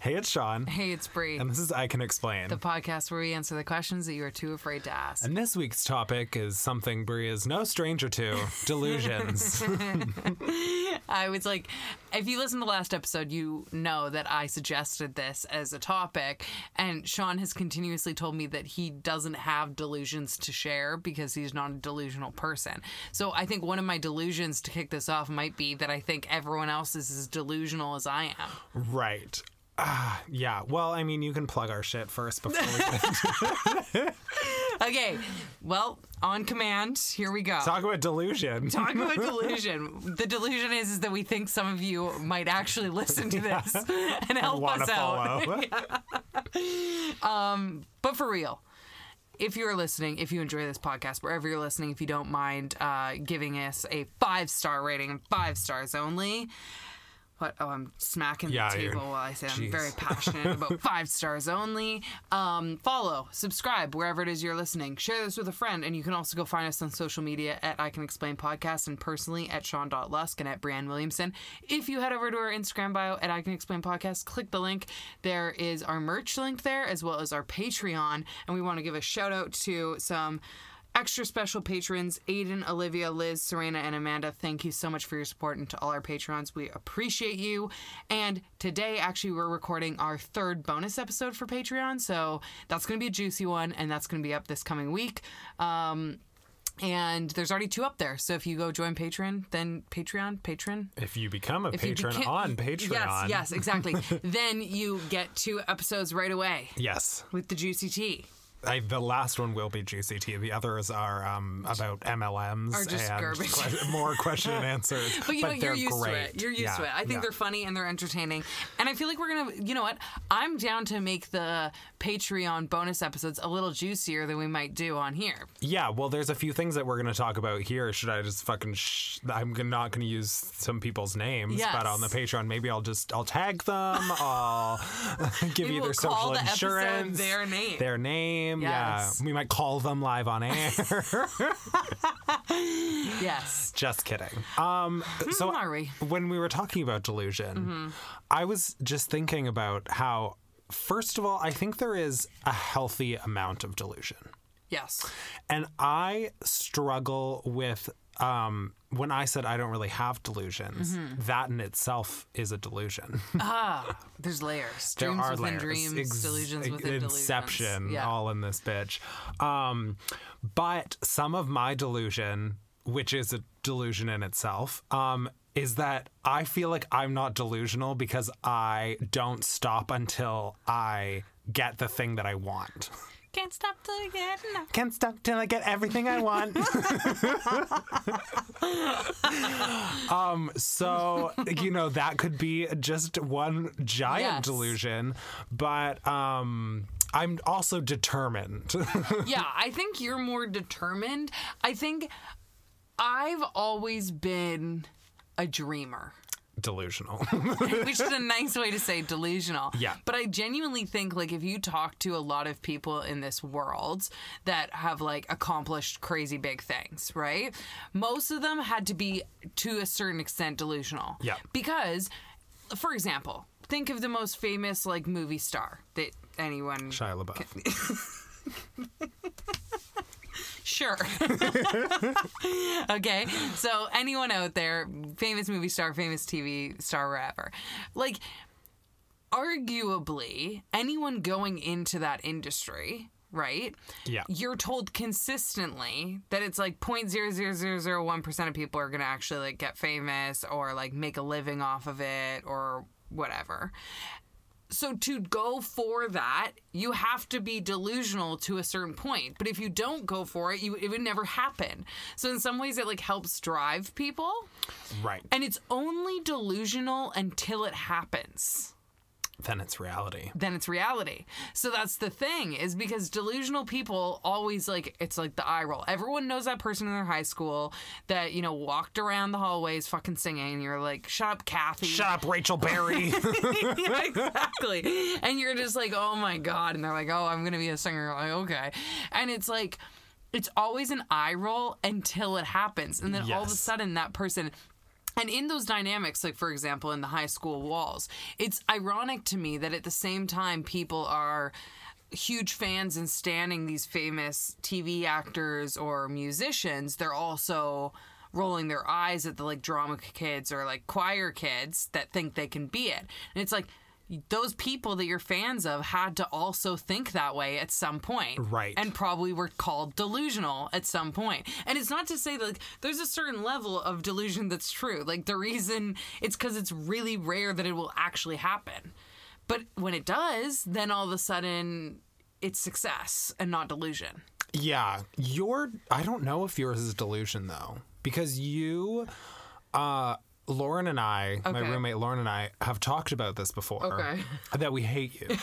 Hey, it's Sean. Hey, it's Bree. And this is I Can Explain. the podcast where we answer the questions that you are too afraid to ask. and this week's topic is something Brie is no stranger to delusions. I was like, if you listen to the last episode, you know that I suggested this as a topic, and Sean has continuously told me that he doesn't have delusions to share because he's not a delusional person. So I think one of my delusions to kick this off might be that I think everyone else is as delusional as I am. right. Ah, yeah. Well, I mean, you can plug our shit first before we get Okay, well, on command, here we go. talk about delusion. Talk about delusion. The delusion is, is that we think some of you might actually listen to this and help us out. follow? But for real, if you're listening, if you enjoy this podcast, wherever you're listening, if you don't mind uh, giving us a five star rating, five stars only. What? Oh, I'm smacking Yeah, the table while I say I'm very passionate about five stars only. Um, follow, subscribe wherever it is you're listening. Share this with a friend, and you can also go find us on social media at I Can Explain Podcast and personally at Sean.Lusk and at Brian Williamson. If you head over to our Instagram bio at I Can Explain Podcast, click the link. There is our merch link there as well as our Patreon, and we want to give a shout out to some extra special patrons Aiden, Olivia, Liz, Serena, and Amanda. Thank you so much for your support and to all our patrons. We appreciate you. And today, actually, we're recording our third bonus episode for Patreon. So that's going to be a juicy one, and that's going to be up this coming week. Um, and there's already two up there. So if you go join Patreon, then Patreon, patron, If you become a if patron beca- on Patreon. Yes, yes, exactly. then you get two episodes right away Yes. with the juicy tea. I, the last one will be GCT. The others are um, about MLMs Are just and garbage. que- more question and answers. But you know You're used great. to it. You're used Yeah, to it. I think yeah. they're funny and they're entertaining. And I feel like we're gonna. You know what? I'm down to make the Patreon bonus episodes a little juicier than we might do on here. Yeah, well, there's a few things that we're going to talk about here. Should I just fucking? Sh- I'm not going to use some people's names, Yes. but on the Patreon, maybe I'll just I'll tag them. I'll give Maybe you their we'll call social insurance, their name. their name. Yes. Yeah, we might call them live on air. Yes. just kidding. Um, so are we? when we were talking about delusion, Mm-hmm. I was just thinking about how. First of all, I think there is a healthy amount of delusion. Yes. And I struggle with um, when I said I don't really have delusions, Mm-hmm. that in itself is a delusion. Ah, there's layers. there Dreams are within layers. dreams, Ex- delusions within Inception, delusions. Yeah. all in this bitch. Um, but some of my delusion, which is a delusion in itself, um, is that I feel like I'm not delusional because I don't stop until I get the thing that I want. Can't stop till you get enough. Can't stop till I get everything I want. um, so you know that could be just one giant Yes. delusion, but um, I'm also determined. yeah, I think you're more determined. I think I've always been a dreamer. Delusional. which is a nice way to say delusional. Yeah. But I genuinely think like if you talk to a lot of people in this world that have like accomplished crazy big things, right? Most of them had to be to a certain extent delusional. Yeah. Because for example, think of the most famous like movie star that anyone Shia LaBeouf. Sure. okay. So anyone out there, famous movie star, famous TV star, wherever, like, arguably, anyone going into that industry. Right? Yeah. You're told consistently that it's like 0.00001% of people are going to actually like get famous or like make a living off of it or whatever so to go for that, you have to be delusional to a certain point. But if you don't go for it, you it would never happen. So in some ways, it like helps drive people, Right. and it's only delusional until it happens. Then it's reality. Then it's reality. So that's the thing is because delusional people always like it's like the eye roll. Everyone knows that person in their high school that you know walked around the hallways fucking singing. And you're like, shut up, Kathy. Shut up, Rachel Berry. yeah, exactly. And you're just like, oh my God. And they're like, oh, I'm going to be a singer. You're like, okay. And it's like, it's always an eye roll until it happens. And then all of a sudden, that person And in those dynamics, like for example, in the high school walls, it's ironic to me that at the same time people are huge fans and standing these famous TV actors or musicians, they're also rolling their eyes at the like drama kids or like choir kids that think they can be it. And it's like those people that you're fans of had to also think that way at some point. Right. And probably were called delusional at some point. And it's not to say that like, there's a certain level of delusion that's true. Like the reason it's because it's really rare that it will actually happen. But when it does, then all of a sudden it's success and not delusion. Yeah, your I don't know if yours is delusion though, because you, uh, Lauren and I, my roommate Lauren and I, have talked about this before. Okay. That we hate you,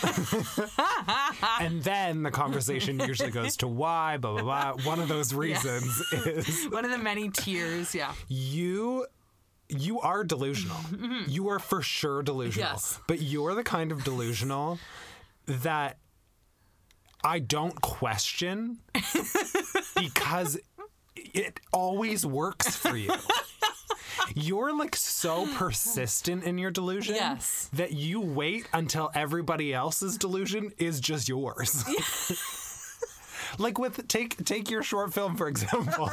and then the conversation usually goes to why, blah blah blah. One of those reasons is One of the many tears. yeah. you. You are delusional. Mm-hmm. You are for sure delusional. Yes. But you're the kind of delusional that I don't question because it always works for you. You're like so persistent in your delusion Yes. that you wait until everybody else's delusion is just yours. like with take take your short film for example.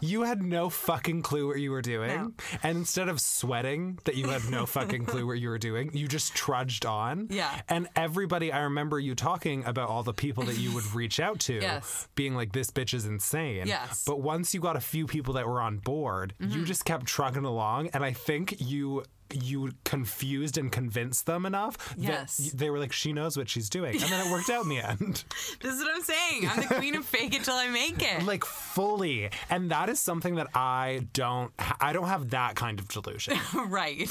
you had no fucking clue what you were doing, No. and instead of sweating that you had no fucking clue what you were doing, you just trudged on. Yeah. And everybody, I remember you talking about all the people that you would reach out to, Yes. being like, "This bitch is insane." Yes. Mm-hmm. But once you got a few people that were on board, you just kept trucking along, and I think you you confused and convinced them enough Yes. that they were like, "She knows what she's doing," and then it worked out in the end, This is what I'm saying. I'm the queen of fake it till I make it. like fully. And that is something that I don't. I don't have that kind of delusion. right.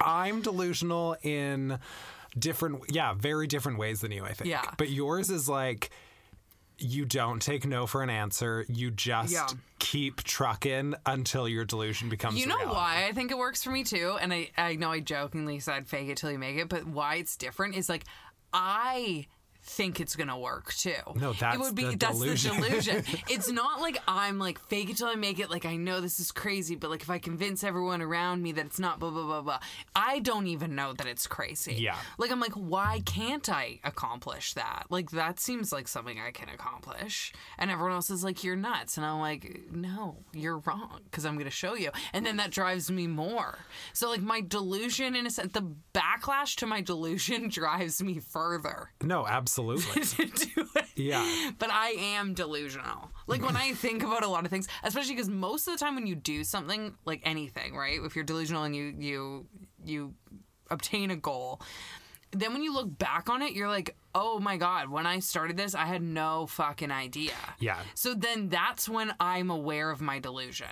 I'm delusional in different, yeah, very different ways than you, I think. Yeah. But yours is like you don't take no for an answer. You just Yeah. keep trucking until your delusion becomes. You know reality. why I think it works for me too? And I, I know I jokingly said fake it till you make it, but why it's different is like I think it's gonna work too. No, that's it would be the that's delusion. the delusion. it's not like I'm like fake it till I make it. Like I know this is crazy, but like if I convince everyone around me that it's not blah blah blah blah, I don't even know that it's crazy. Yeah. Like I'm like, why can't I accomplish that? Like that seems like something I can accomplish. And everyone else is like, you're nuts. And I'm like, no, you're wrong because I'm gonna show you. And then that drives me more. So like my delusion, in a sense, the backlash to my delusion drives me further No, absolutely. do it. Yeah. But I am delusional. Like when I think about a lot of things, especially because most of the time when you do something like anything, right? If you're delusional and you you you obtain a goal, then when you look back on it, you're like, oh my god, when I started this, I had no fucking idea. Yeah. So then that's when I'm aware of my delusion.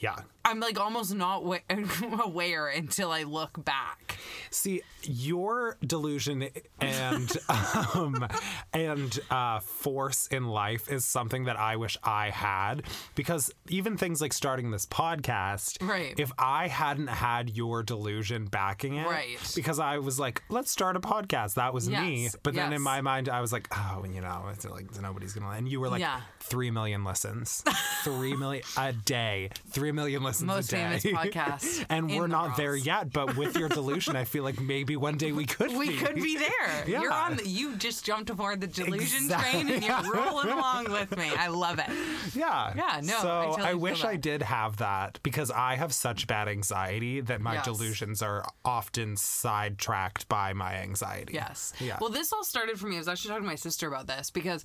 Yeah. I'm like almost not wa- aware until I look back. See, your delusion and um, and uh, force in life is something that I wish I had because even things like starting this podcast, Right. If I hadn't had your delusion backing it, Right. Because I was like, let's start a podcast. That was me. But then in my mind, I was like, oh, you know, it's like nobody's gonna. And you were like, Yeah. three million listens, three million a day, three million listens Most a day. famous podcast and we're the not there yet. But with your delusion, I feel like maybe one day we could. We be. could be there. Yeah. You're on. The, you just jumped aboard the delusion Exactly. train, and you're rolling along with me. I love it. Yeah. Yeah, no, I So totally I, wish I did have that because I have such bad anxiety that my Yes. delusions are often sidetracked by my anxiety. Yes. Yeah. Well, this all started for me. I was actually talking to my sister about this because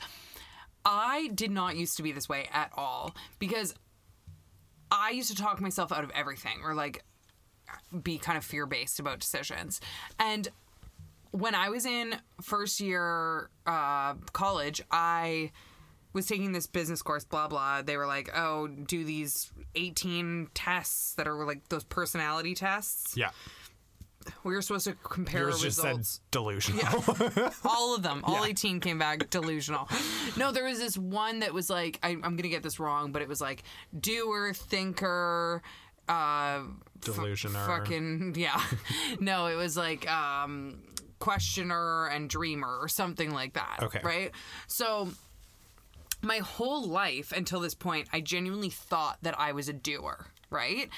I did not used to be this way at all. Because I used to talk myself out of everything, or like be kind of fear based about decisions, and when I was in first year uh, college, I was taking this business course, blah blah. They were like, "Oh, do these 18 tests that are like those personality tests." Yeah. We were supposed to compare Yours just results. said delusional. all of them, all 18 came back delusional. No, there was this one that was like, I, I'm gonna get this wrong, but it was like doer, thinker, uh, Delusioner. fucking yeah. no, it was like um, questioner and dreamer or something like that. Okay. right. So my whole life until this point, I genuinely thought that I was a doer, right?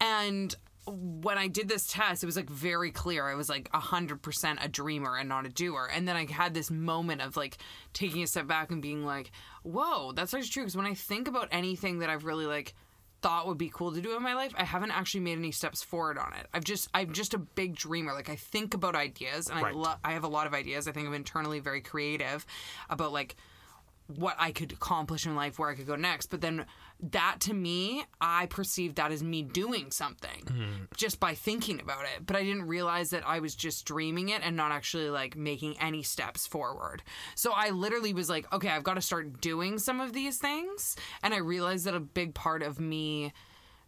And when I did this test, it was like very clear. I was like 100% a dreamer and not a doer. And then I had this moment of like taking a step back and being like, whoa, that's actually true. Because when I think about anything that I've really like thought would be cool to do in my life, I haven't actually made any steps forward on it. I've just I'm just a big dreamer. Like I think about ideas and I love I have a lot of ideas. I think I'm internally very creative about like what I could accomplish in life, where I could go next. But then that to me, I perceived that as me doing something mm-hmm. just by thinking about it. But I didn't realize that I was just dreaming it and not actually like making any steps forward. So I literally was like, okay, I've got to start doing some of these things. And I realized that a big part of me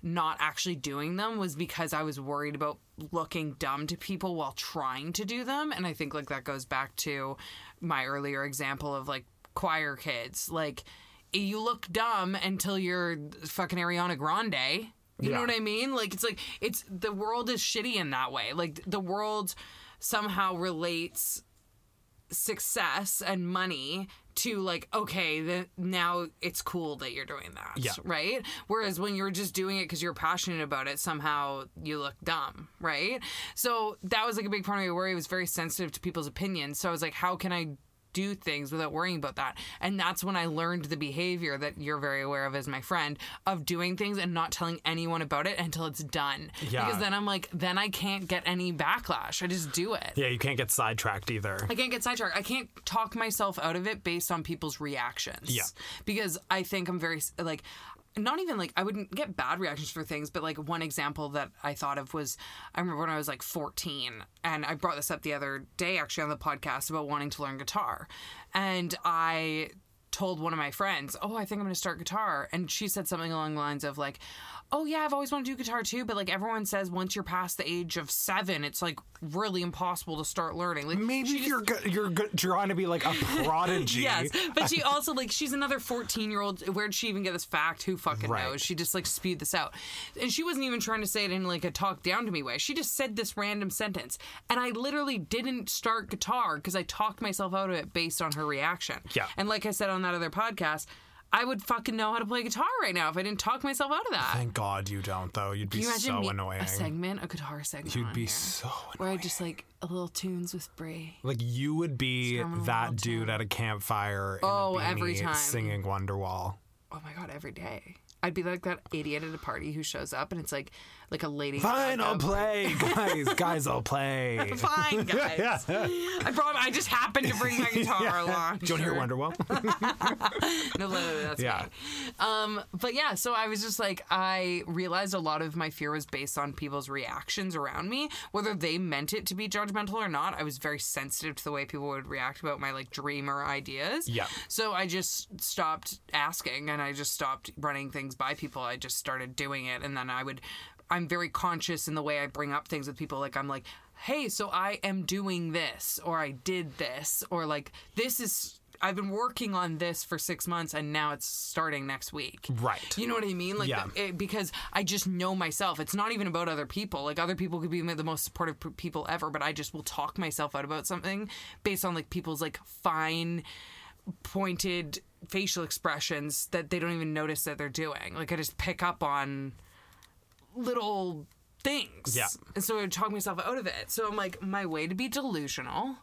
not actually doing them was because I was worried about looking dumb to people while trying to do them. And I think like that goes back to my earlier example of like choir kids. Like you look dumb until you're fucking Ariana Grande. You Yeah. know what I mean? Like it's like it's the world is shitty in that way. Like the world somehow relates success and money to like okay then now it's cool that you're doing that Yeah. right whereas when you're just doing it because you're passionate about it somehow you look dumb right so that was like a big part of my worry I was very sensitive to people's opinions so i was like how can i do things without worrying about that and that's when i learned the behavior that you're very aware of as my friend of doing things and not telling anyone about it until it's done Yeah. because then i'm like then i can't get any backlash i just do it Yeah, you can't get sidetracked either. I can't get sidetracked. I can't talk myself out of it based on people's reactions. Yeah. Because I think I'm very, like, not even like I wouldn't get bad reactions for things, but like one example that I thought of was I remember when I was like 14, and I brought this up the other day actually on the podcast about wanting to learn guitar. And I told one of my friends, Oh, I think I'm going to start guitar. And she said something along the lines of like, Oh, yeah, I've always wanted to do guitar too, but like everyone says once you're past the age of seven, it's like really impossible to start learning. Like Maybe just- you're go- you're go- trying to be like a prodigy. Yes, but she also like she's another fourteen year old. Where'd she even get this fact? Who fucking Right. knows? She just like spewed this out, and she wasn't even trying to say it in like a talk down to me way. She just said this random sentence, and I literally didn't start guitar because I talked myself out of it based on her reaction. Yeah. and like I said on that other podcast. I would fucking know how to play guitar right now if I didn't talk myself out of that. Thank God you don't though. You'd be Can you imagine so me, annoying. a segment, a guitar segment? You'd on be here, so where I just like a little tunes with Brie. Like you would be that dude at a campfire. In Oh, a every time. singing Wonderwall. Oh my god, every day. I'd be like that idiot at a party who shows up and it's like like a lady. Fine, I'll play, guys. guys, I'll play. Fine, guys. I brought. I just happened to bring my guitar along. Do you want to hear. Wonderwall? No, literally, that's Yeah. me. Um, but yeah, so I was just like, I realized a lot of my fear was based on people's reactions around me, whether they meant it to be judgmental or not. I was very sensitive to the way people would react about my like dreamer ideas. Yeah. So I just stopped asking and I just stopped running things by people. I just started doing it, and then I would. I'm very conscious in the way I bring up things with people. Like I'm like, hey, so I am doing this, or I did this, or like this is. I've been working on this for six months, and now it's starting next week. Right. You know what I mean? Like, Yeah. it, because I just know myself. It's not even about other people. Like, other people could be the most supportive p- people ever, but I just will talk myself out about something based on like people's like fine, pointed facial expressions that they don't even notice that they're doing. Like, I just pick up on little things. Yeah. And so I would talk myself out of it. So I'm like, my way to be delusional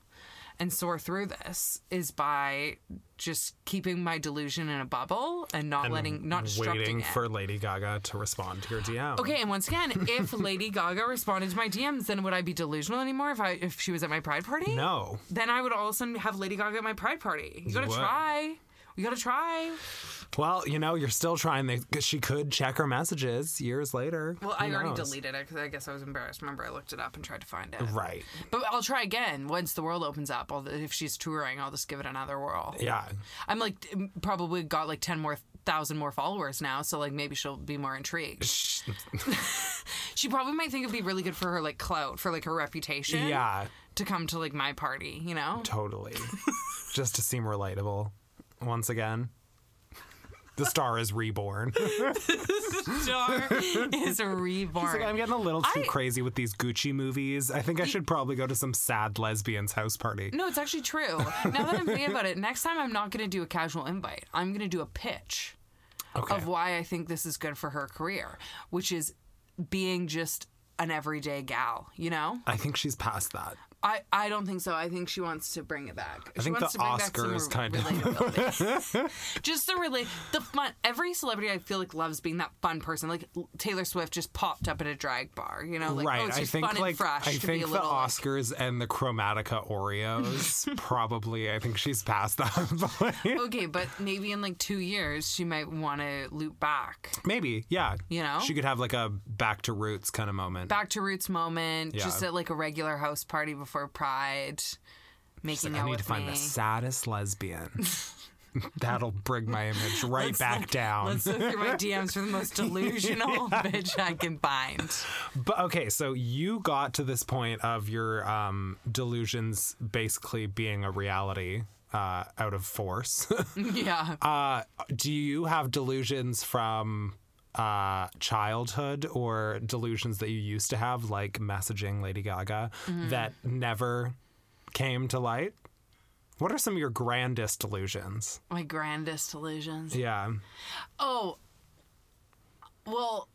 and soar through this is by just keeping my delusion in a bubble and not letting, not Waiting it. for Lady Gaga to respond to your DM. Okay, and once again, if Lady Gaga responded to my DMs, then would I be delusional anymore if I if she was at my pride party? No. Then I would all of a sudden have Lady Gaga at my pride party. You gotta would. try. You gotta try. Well, you know, you're still trying. They, she could check her messages years later. Well, Who I already knows? deleted it because I guess I was embarrassed. Remember, I looked it up and tried to find it. Right. But I'll try again once the world opens up. I'll, if she's touring, I'll just give it another whirl. Yeah. I'm like probably got like ten more thousand more followers now, so like maybe she'll be more intrigued. she probably might think it'd be really good for her like clout, for like her reputation. Yeah. To come to like my party, you know? Totally. Just to seem relatable. Once again. The star is reborn. the Star is reborn. It's like, I'm getting a little too I- crazy with these Gucci movies. I think I should probably go to some sad lesbian's house party. no, it's actually true. Now that I'm thinking about it, next time I'm not going to do a casual invite. I'm going to do a pitch Okay. of why I think this is good for her career, which is being just an everyday gal, you know? I think she's past that. I, I don't think so. I think she wants to bring it back. I she think wants the to bring back some Oscars kind of- just the relate the fun. Every celebrity I feel like loves being that fun person. Like Taylor Swift just popped up at a drag bar. You know, like right. oh, it's I think fun like and fresh I think the little. like- Oscars and the Chromatica Oreos probably. I think she's past that okay, but maybe in like two years she might want to loop back. Maybe, yeah. You know? she could have like a back to roots kind of moment. Back to roots moment, Yeah. just at like a regular house party before Pride, making I out need with to find me. the saddest lesbian. That'll bring my image right back down. Let's look through my DMs for the most delusional bitch I can find. But okay, so you got to this point of your um, delusions basically being a reality uh, out of force. Yeah. uh, do you have delusions from uh, childhood or delusions that you used to have, like messaging Lady Gaga, that never came to light? What are some of your grandest delusions? my grandest illusions. Yeah. Oh, well,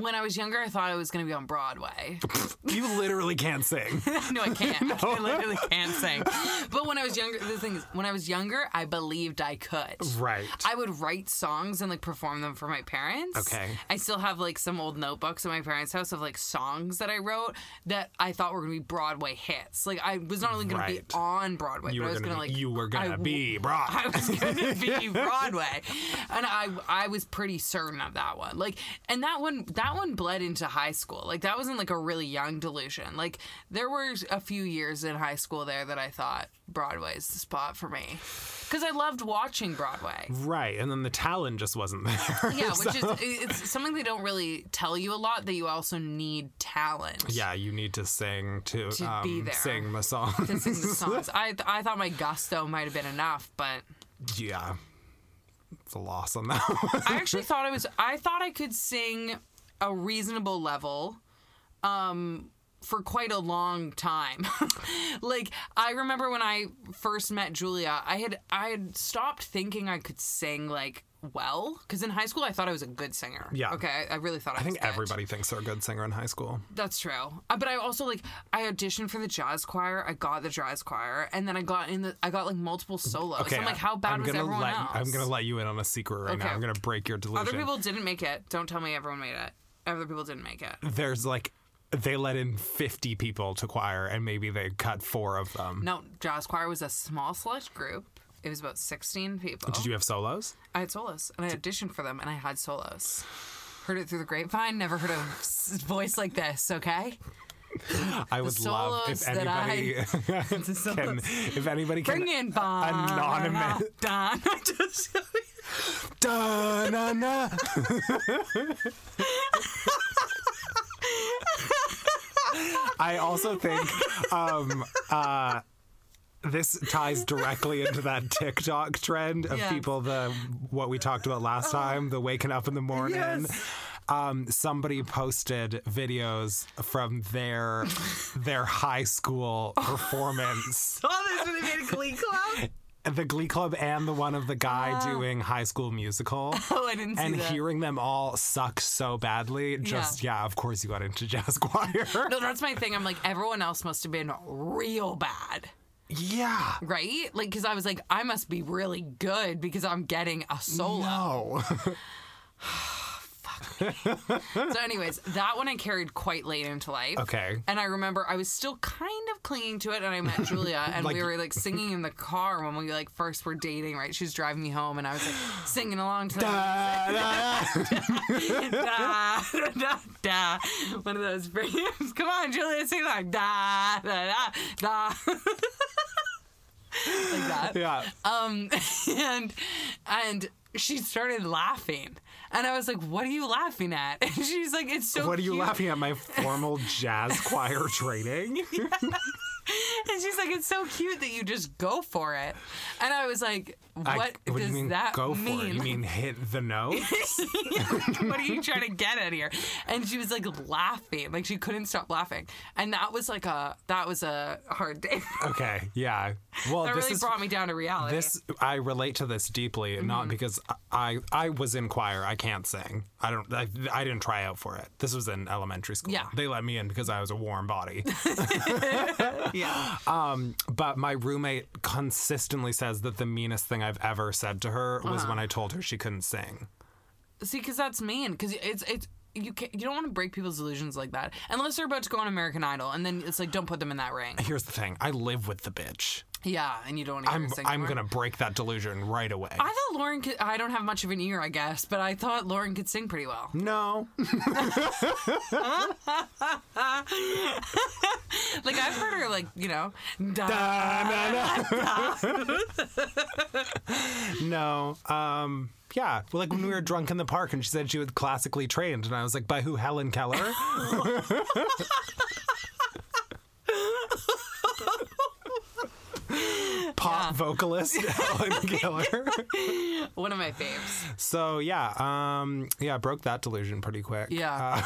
when I was younger, I thought I was going to be on Broadway. You literally can't sing. no, I can't. I literally can't sing. But when I was younger, the thing is, when I was younger, I believed I could. right. I would write songs and like perform them for my parents. Okay. I still have like some old notebooks at my parents' house of like songs that I wrote that I thought were gonna be Broadway hits. Like I was not only gonna be on Broadway, you but I was gonna, be, like you were gonna be broad. I was gonna be Broadway, and I I was pretty certain of that one. Like, and that one that one bled into high school. Like that wasn't like a really young delusion. Like there were a few years in high school there that I thought Broadway's the spot for me because I loved watching Broadway. Right, and then the talent just wasn't there. Yeah, which is it's something they don't really tell you a lot. That you also need talent. yeah, you need to sing to, To um, be there. sing the song. To sing the songs. I I thought my gusto might have been enough, but yeah, it's a loss on that. one. I actually thought I was I thought I could sing a reasonable level um for quite a long time. like I remember when I first met Julia, I had I had stopped thinking I could sing like well because in high school I thought I was a good singer. Yeah. Okay, I, really thought I, I think good. everybody thinks they're a good singer in high school. That's true. Uh, but I also like I auditioned for the jazz choir. I got the jazz choir, and then I got in the I got like multiple solos. Okay, I'm like, how bad I'm was gonna everyone let, else? I'm gonna let you in on a secret right now. I'm gonna break your delusion. Other people didn't make it. Don't tell me everyone made it. Other people didn't make it. There's like they let in 50 people to choir, and maybe they cut four of them. No, jazz choir was a small select group. It was about 16 people. Did you have solos? I had solos, and I auditioned for them, and I had solos. Heard it through the grapevine. Never heard a voice like this. Okay. I would love if I- anybody solos. can, if anybody can Bring in Bon. anonymous. Don. Just- Da, na, na. I also think um, uh, this ties directly into that TikTok trend of Yeah. people the what we talked about last time, the waking up in the morning. Yes. Um, somebody posted videos from their their high school performance Oh, this when they made a Glee Club. The Glee Club and the one of the guy ah. doing High School Musical. Oh, I didn't see and that. hearing them all suck so badly, just yeah. of course you got into jazz choir. no, that's my thing. I'm like, everyone else must have been real bad. yeah. right? Like, because I was like, I must be really good because I'm getting a solo. No. So, anyways, that one I carried quite late into life. Okay. And I remember I was still kind of clinging to it, and I met Julia, and Like- we were like singing in the car when we like first were dating. Right? She was driving me home, and I was like singing along to Da, da. da, da, da, da. One of those frames. Come on, Julia, sing like da da da da. like that. yeah. Um, and and she started laughing, and I was like, "What are you laughing at?" And she's like, "It's so." what are you cute." laughing at? My formal jazz choir training? And she's like, "It's so cute that you just go for it." And I was like, "What, I- what does do mean that go for mean?" it? You mean hit the note? what are you trying to get at here? And she was like laughing, like she couldn't stop laughing, and that was like a that was a hard day. okay. Yeah. Well, that this really is- brought me down to reality. This I relate to this deeply, Mm-hmm. not because I I was in choir. I can't sing. I don't. I, I didn't try out for it. This was in elementary school. Yeah. they let me in because I was a warm body. yeah. um, but my roommate consistently says that the meanest thing I've ever said to her was Uh-huh. when I told her she couldn't sing. See, because that's mean. Because it's it's you can you don't want to break people's illusions like that unless they're about to go on American Idol, and then it's like don't put them in that ring. Here's the thing: I live with the bitch. Yeah, and you don't want to hear I'm I'm more. gonna break that delusion right away. I thought Lauren could. I don't have much of an ear, I guess, but I thought Lauren could sing pretty well. no, Like I've heard her, like you know, da- no. Um, yeah, well, like when we were drunk in the park, and she said she was classically trained, and I was like, by who? Helen Keller. Pop vocalist Helen Keller. one of my faves. So yeah, um, yeah, broke that delusion pretty quick. Yeah.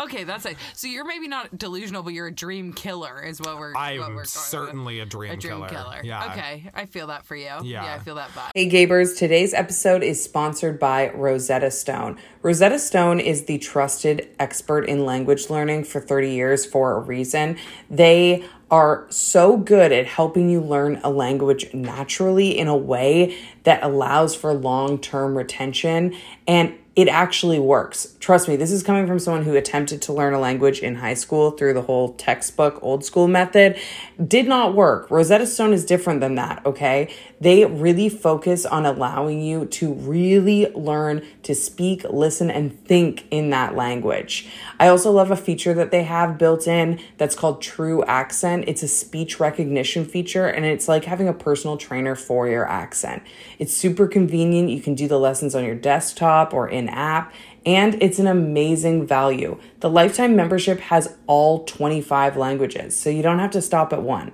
okay, that's it. So you're maybe not delusional, but you're a dream killer, is what we're. what we're I'm going with. certainly a dream, a dream killer. killer. Yeah. Okay, I feel that for you. Yeah. I feel that vibe. Hey Gabers, today's episode is sponsored by Rosetta Stone. Rosetta Stone is the trusted expert in language learning for 30 years for a reason. They are so good at helping you learn a language naturally in a way that allows for long term retention and it actually works. Trust me, this is coming from someone who attempted to learn a language in high school through the whole textbook old school method. Did not work. Rosetta Stone is different than that, okay? They really focus on allowing you to really learn to speak, listen, and think in that language. I also love a feature that they have built in that's called True Accent. It's a speech recognition feature, and it's like having a personal trainer for your accent. It's super convenient. You can do the lessons on your desktop or in app, and it's an amazing value. The lifetime membership has all 25 languages, so you don't have to stop at one.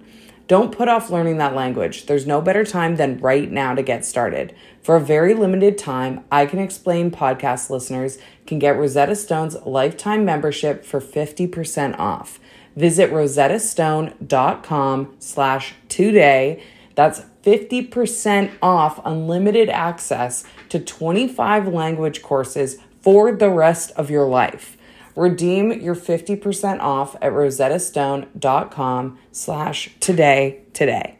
Don't put off learning that language. There's no better time than right now to get started. For a very limited time, I Can Explain podcast listeners can get Rosetta Stone's lifetime membership for 50% off. Visit rosettastone.com slash today. That's 50% off unlimited access to 25 language courses for the rest of your life. Redeem your 50% off at rosettastone.com slash today today.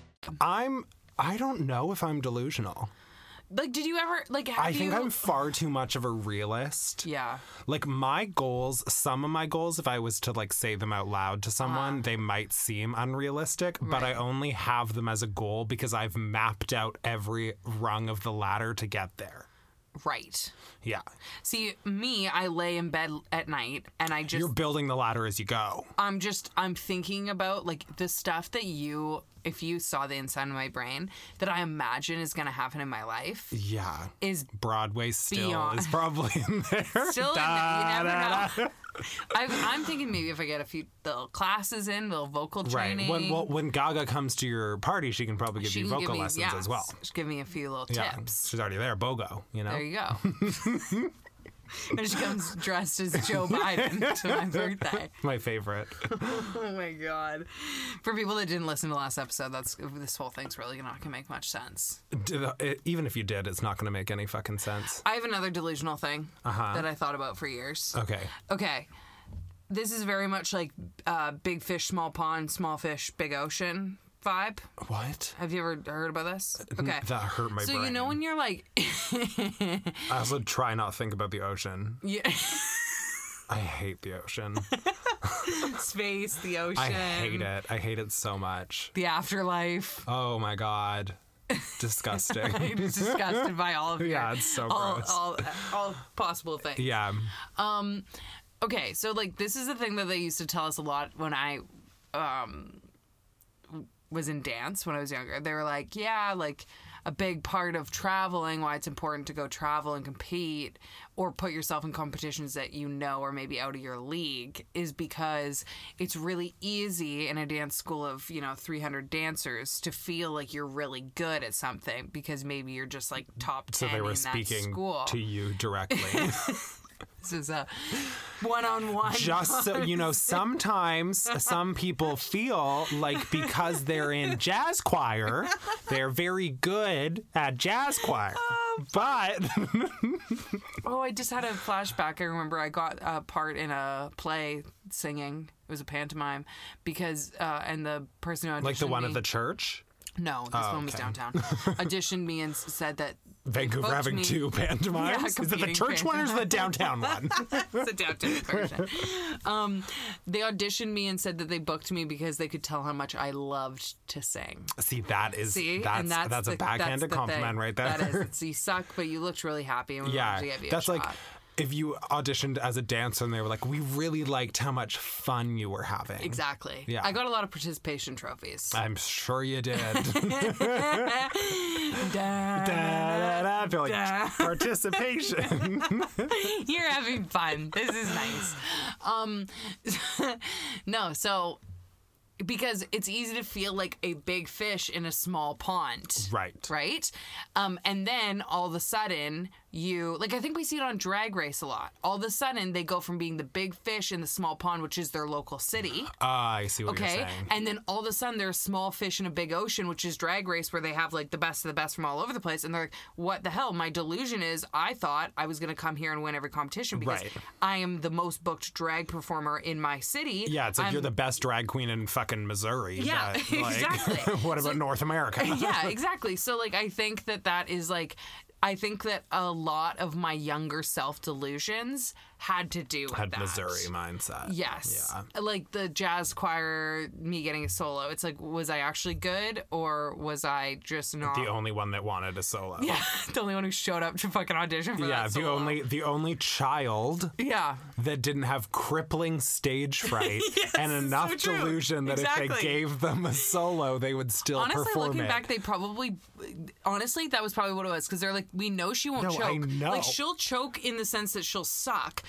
I'm. I don't know if I'm delusional. Like, did you ever like? Have I think you... I'm far too much of a realist. Yeah. Like my goals, some of my goals, if I was to like say them out loud to someone, uh-huh. they might seem unrealistic, but I only have them as a goal because I've mapped out every rung of the ladder to get there. Right. Yeah. See, me, I lay in bed at night and I just You're building the ladder as you go. I'm just I'm thinking about like the stuff that you if you saw the inside of my brain that I imagine is gonna happen in my life Yeah. is Broadway still Beyond- is probably in there. still in there. You never know. I, I'm thinking maybe if I get a few little classes in, little vocal Right. training. When well, when Gaga comes to your party, she can probably give she you vocal give me, lessons yeah, as well. s- Give me a few little Yeah. tips. She's already there, BOGO, you know? There you go. and she comes dressed as Joe Biden to my birthday. My favorite. Oh my god! For people that didn't listen to the last episode, that's this whole thing's really not gonna make much sense. D- it- Even if you did, it's not going to make any fucking sense. I have another delusional thing Uh-huh. that I thought about for years. Okay. Okay, this is very much like uh, big fish, small pond, small fish, big ocean vibe. What? Have you ever heard about this? Okay, That hurt my brain. so brain. you know when you're like, I also try not to think about the ocean. yeah, I hate the ocean. space, the ocean, I hate it. I hate it so much. the afterlife. Oh my god. Disgusting. I'm disgusted by all of your, Yeah, it's so all, gross. all, all possible things. yeah. Um Okay, so like this is the thing that they used to tell us a lot when I um was in dance when I was younger. They were like, yeah, like a big part of traveling, why it's important to go travel and compete or put yourself in competitions that you know are maybe out of your league is because it's really easy in a dance school of, you know, 300 dancers to feel like you're really good at something because maybe you're just like top 10 So they were in speaking that school. to you directly. This is a one-on-one. Just so you know, sometimes some people feel like because they're in jazz choir, they're very good at jazz choir. But Oh, I just had a flashback. I remember I got a part in a play singing. It was a pantomime because, uh, and the person who like the one me, at the church, no, this one was okay. downtown. auditioned me and said that Vancouver having me- two pantomimes. Yeah, Is it the church one or is it the downtown one? it's a downtown version. Um, they auditioned me and said that they booked me because they could tell how much I loved to sing. See, that is See, that's that's that's, the, a backhanded that's the compliment thing. right there. That is, it's, you suck, but you looked really happy, and we yeah, to give you that's a like. If you auditioned as a dancer and they were like, "We really liked how much fun you were having." exactly. Yeah. I got a lot of participation trophies. I'm sure you did. Da- Da-da-da, I feel like participation. You're having fun. This is nice. Um, no, so because it's easy to feel like a big fish in a small pond. right. Right? Um, and then all of a sudden, you like I think we see it on Drag Race a lot. All of a sudden, they go from being the big fish in the small pond, which is their local city. Ah, I see what you're Okay. saying. And then all of a sudden there's small fish in a big ocean, which is drag race where they have like the best of the best from all over the place. And they're like, what the hell? My delusion is I thought I was going to come here and win every competition because Right. I am the most booked drag performer in my city. yeah, it's like I'm- you're the best drag queen in fucking Missouri. Yeah, but, like, exactly. what about North America? yeah, exactly. So like I think that that is like I think that a lot of my younger self delusions had to do with Had that. Missouri mindset. Yes. Yeah. Like the jazz choir, me getting a solo. It's like, was I actually good or was I just not? The only one that wanted a solo. yeah, the only one who showed up to fucking audition for Yeah, that the only the only child Yeah. that didn't have crippling stage fright Yes, and enough so delusion that if they gave them a solo, they would still Honestly, perform looking it. back, they probably, honestly, that was probably what it was because they're like, we know she won't No, choke. I know. Like she'll choke in the sense that she'll suck,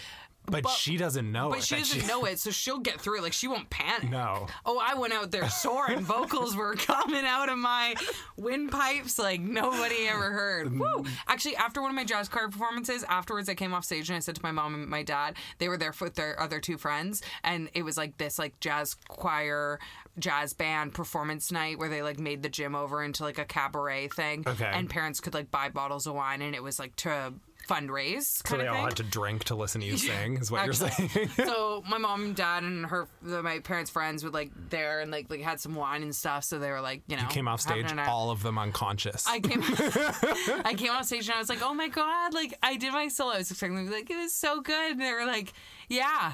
but, but- she doesn't know but it. But she doesn't know it, so she'll get through it. Like she won't panic. No. Oh, I went out there soaring. Vocals were coming out of my windpipes like nobody ever heard. Mm. Woo! Actually, after one of my jazz choir performances, afterwards I came off stage and I said to my mom and my dad, they were there with their other two friends, and it was like this like jazz choir jazz band performance night where they like made the gym over into like a cabaret thing Okay. and parents could like buy bottles of wine and it was like to fundraise So they of all had to drink to listen to you sing, is what you're saying. so my mom and dad and her the, my parents' friends were like there and like like had some wine and stuff. So they were like, you know, you Came off stage, all of them unconscious. I came, I came off stage and I was like, oh my god, like I did my solo. I was expecting to be like, it was so good. And they were like, yeah.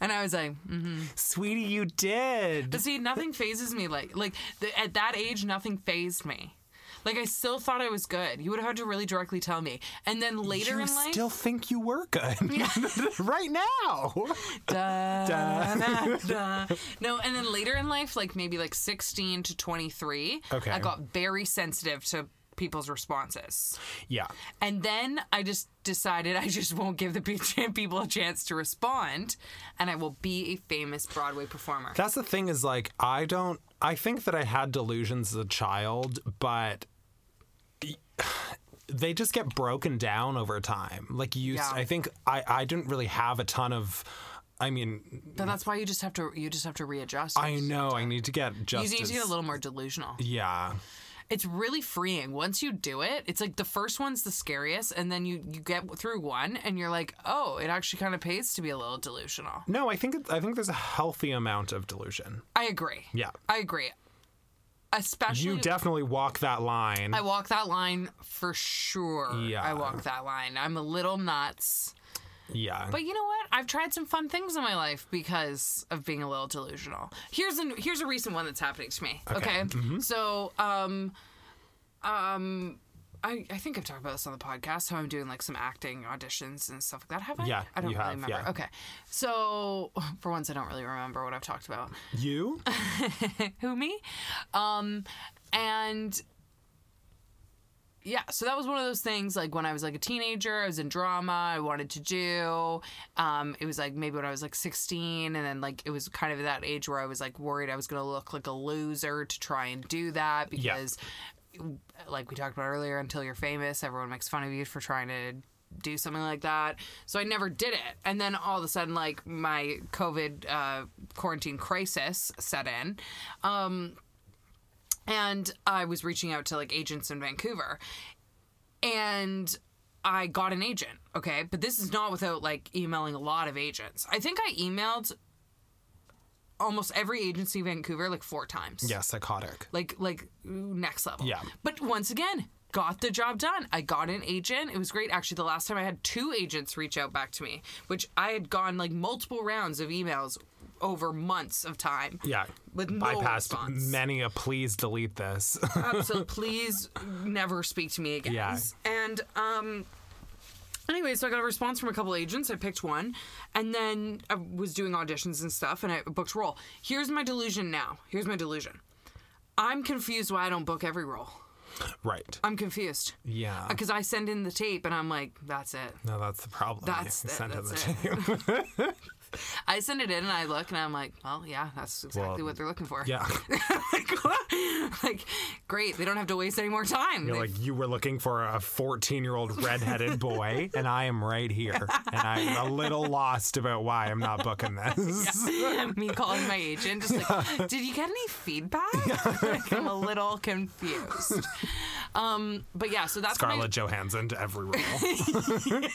And I was like, mm. Sweetie, you did. but see, nothing phases me like like the, at that age, nothing phased me. Like I still thought I was good. You would have had to really directly tell me. And then later you in life, still think you were good right now. Da, da, da. No, and then later in life, like maybe like 16 to 23, Okay. I got very sensitive to people's responses. Yeah. And then I just decided I just won't give the people a chance to respond and I will be a famous Broadway performer. That's the thing is like I don't I think that I had delusions as a child, but they just get broken down over time. Like you Yeah. I think I I didn't really have a ton of I mean, But that's why you just have to you just have to readjust. I know I need to get just you need to get a little more delusional. Yeah. It's really freeing. Once you do it, it's like the first one's the scariest, and then you you get through one, and you're like, oh, it actually kind of pays to be a little delusional. No, I think I think there's a healthy amount of delusion. I agree. Yeah. I agree. Especially, You definitely walk that line. I walk that line for sure. Yeah. I walk that line. I'm a little nuts. yeah. But you know what? I've tried some fun things in my life because of being a little delusional. Here's a here's a recent one that's happening to me. Okay. Mm-hmm. So um um I, I think I've talked about this on the podcast. How I'm doing like some acting auditions and stuff like that. Have I? Yeah, I don't really have, remember. yeah. Okay, so for once, I don't really remember what I've talked about. You? Who me? Um, and yeah, so that was one of those things. Like when I was like a teenager, I was in drama. I wanted to do. Um, it was like maybe when I was like 16, and then like it was kind of that age where I was like worried I was gonna look like a loser to try and do that because, like we talked about earlier, until you're famous, everyone makes fun of you for trying to do something like that. So I never did it. And then all of a sudden, like my COVID uh, quarantine crisis set in. Um, and I was reaching out to like agents in Vancouver, and I got an agent. Okay, but this is not without like emailing a lot of agents. I think I emailed almost every agency in Vancouver like four times. Yeah, psychotic. like like next level. Yeah. But once again, got the job done. I got an agent. It was great. Actually, the last time I had two agents reach out back to me, which I had gone like multiple rounds of emails over months of time. Yeah. With no Bypassed response. many a please delete this. so please never speak to me again. Yeah. And um anyway, so I got a response from a couple agents. I picked one and then I was doing auditions and stuff and I booked a role. Here's my delusion now. Here's my delusion. I'm confused why I don't book every role. right. I'm confused. Yeah. Uh, because I send in the tape and I'm like, that's it. No, that's the problem. That's You it, sent in that's the tape. I send it in and I look and I'm like, well, yeah, that's exactly Well, what they're looking for. Yeah. like? Like, great. They don't have to waste any more time. You're They- like, you were looking for a 14 year old redheaded boy, and I am right here. And I'm a little lost about why I'm not booking this. me calling my agent, just like, did you get any feedback? like, I'm a little confused. Um, but yeah, so that's Scarlett my, Johansson to every role.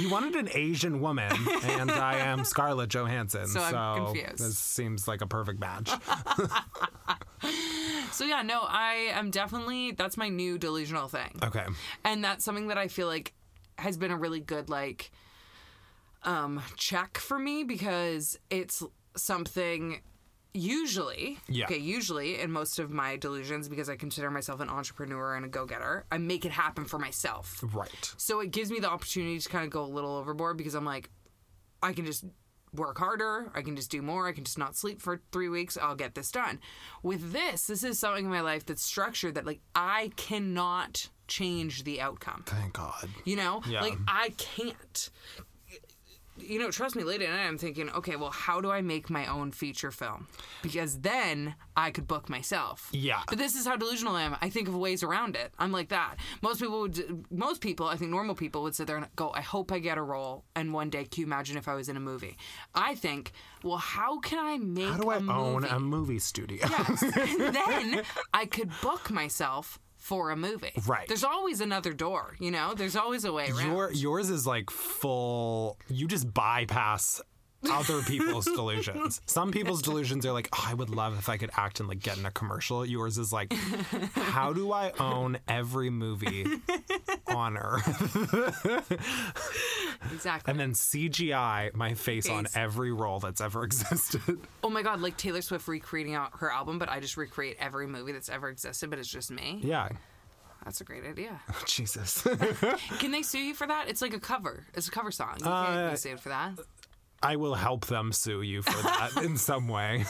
You wanted an Asian woman, and I am Scarlett Johansson. So I'm confused. This seems like a perfect match. So yeah, no, I am definitely that's my new delusional thing. Okay. and that's something that I feel like has been a really good like um check for me because it's something usually Yeah. okay usually in most of my delusions because I consider myself an entrepreneur and a go-getter I make it happen for myself Right. so it gives me the opportunity to kind of go a little overboard because I'm like I can just work harder. I can just do more. I can just not sleep for three weeks. I'll get this done. With this, this is something in my life that's structured that like I cannot change the outcome. Thank God. You know, Yeah. like I can't. You know, trust me. Late at night, I'm thinking, okay, well, how do I make my own feature film? Because then I could book myself. Yeah. But this is how delusional I am. I think of ways around it. I'm like that. Most people would. Most people, I think, normal people would sit there and go, "I hope I get a role." And one day, can you imagine if I was in a movie? I think, well, how can I make? How do I a own movie? a movie studio? Yes. and then I could book myself for a movie. Right. There's always another door, you know? There's always a way around. Your yours is like full. You just bypass other people's delusions. Some people's delusions are like, oh, I would love if I could act and like get in a commercial. Yours is like, how do I own every movie on earth exactly. and then CGI my face on every role that's ever existed? oh my god, like Taylor Swift recreating out her album, but I just recreate every movie that's ever existed, but it's just me. yeah. That's a great idea. Jesus. Can they sue you for that? It's like a cover. It's a cover song. You can't Uh, be sued for that. I will help them sue you for that in some way.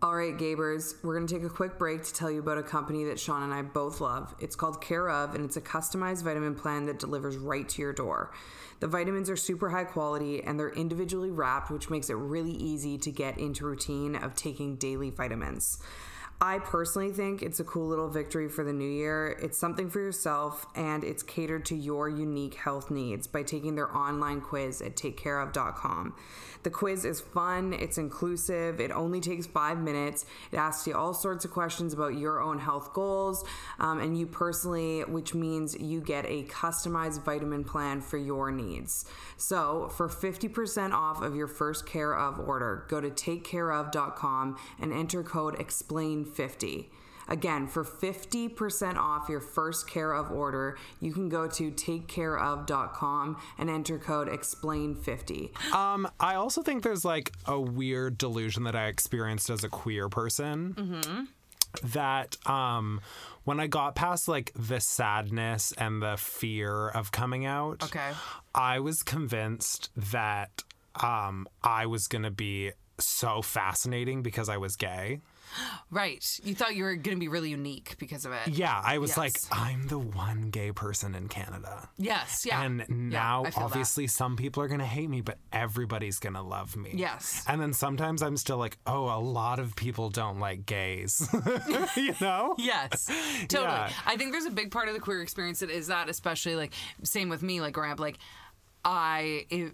All right, Gabers, we're going to take a quick break to tell you about a company that Sean and I both love. It's called Care/of, and it's a customized vitamin plan that delivers right to your door. The vitamins are super high quality and they're individually wrapped, which makes it really easy to get into routine of taking daily vitamins. I personally think it's a cool little victory for the new year. It's something for yourself and it's catered to your unique health needs by taking their online quiz at takecareof.com. The quiz is fun, it's inclusive, it only takes five minutes. It asks you all sorts of questions about your own health goals um, and you personally, which means you get a customized vitamin plan for your needs. So, for 50% off of your first Care/of order, go to takecareof.com and enter code EXPLAIN50. Again, for 50% off your first Care/of order, you can go to takecareof.com and enter code EXPLAIN50. Um, I also think there's like a weird delusion that I experienced as a queer person. that um when I got past like the sadness and the fear of coming out, Okay. I was convinced that um I was going to be so fascinating because I was gay. Right. You thought you were going to be really unique because of it. Yeah, I was Yes. like I'm the one gay person in Canada. Yes. Yeah. And now, I feel that. obviously, some people are going to hate me, but everybody's going to love me. Yes. And then sometimes I'm still like, oh, a lot of people don't like gays. you know? Yes, totally. Yeah. I think there's a big part of the queer experience that is that, especially like same with me, like growing up, like I i-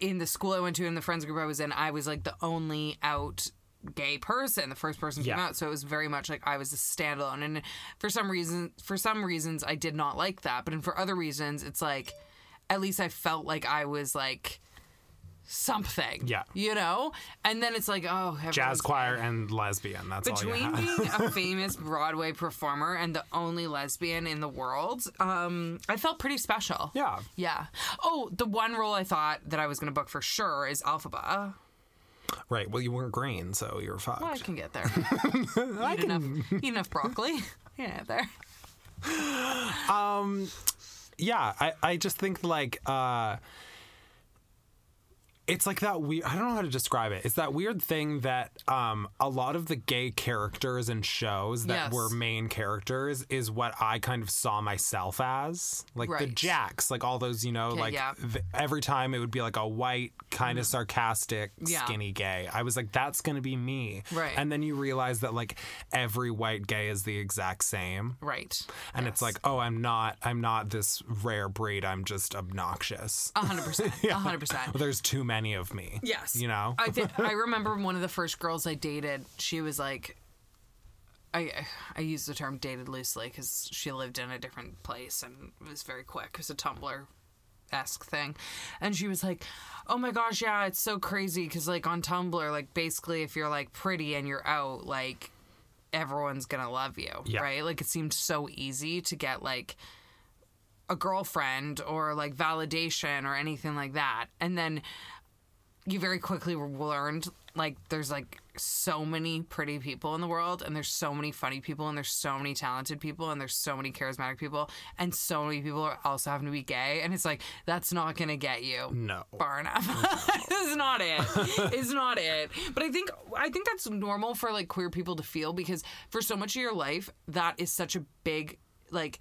in the school I went to and the friends group I was in, I was like the only out gay person, the first person came out, so it was very much like I was a standalone. And for some reason, for some reasons, I did not like that, but for other reasons, it's like at least I felt like I was like something. Yeah. you know. And then it's like, oh, Jazz choir and lesbian. That's all you between being a famous Broadway performer and the only lesbian in the world, um, I felt pretty special. Yeah. Yeah. Oh, the one role I thought that I was going to book for sure is Elphaba. Right. Well, you weren't green, so you're fucked. Well, I can get there. eat, enough, eat enough broccoli. Yeah, there. yeah, I, I just think like uh it's like that weird I don't know how to describe it. It's that weird thing that um a lot of the gay characters in shows that Yes. were main characters is what I kind of saw myself as. Like the Right. Jacks, like all those, you know, like yeah. Th- every time it would be like a white, kind of sarcastic, Yeah. skinny gay. I was like that's going to be me. Right. And then you realize that like every white gay is the exact same Right. and it's like oh i'm not i'm not this rare breed i'm just obnoxious A hundred percent. A hundred percent. there's too many of me Yes. you know I think I remember one of the first girls I dated. She was like, I I use the term dated loosely because she lived in a different place and it was very quick. It was a Tumblr esque thing, and she was like, "Oh my gosh, yeah, it's so crazy because like on Tumblr, like basically if you're like pretty and you're out, like everyone's gonna love you, Yeah. right? Like it seemed so easy to get like." a girlfriend or like validation or anything like that and then you very quickly learned like there's like so many pretty people in the world and there's so many funny people and there's so many talented people and there's so many charismatic people and so many people are also having to be gay and it's like that's not gonna get you no far enough. it's not it. It's not it. But I think I think that's normal for like queer people to feel because for so much of your life that is such a big like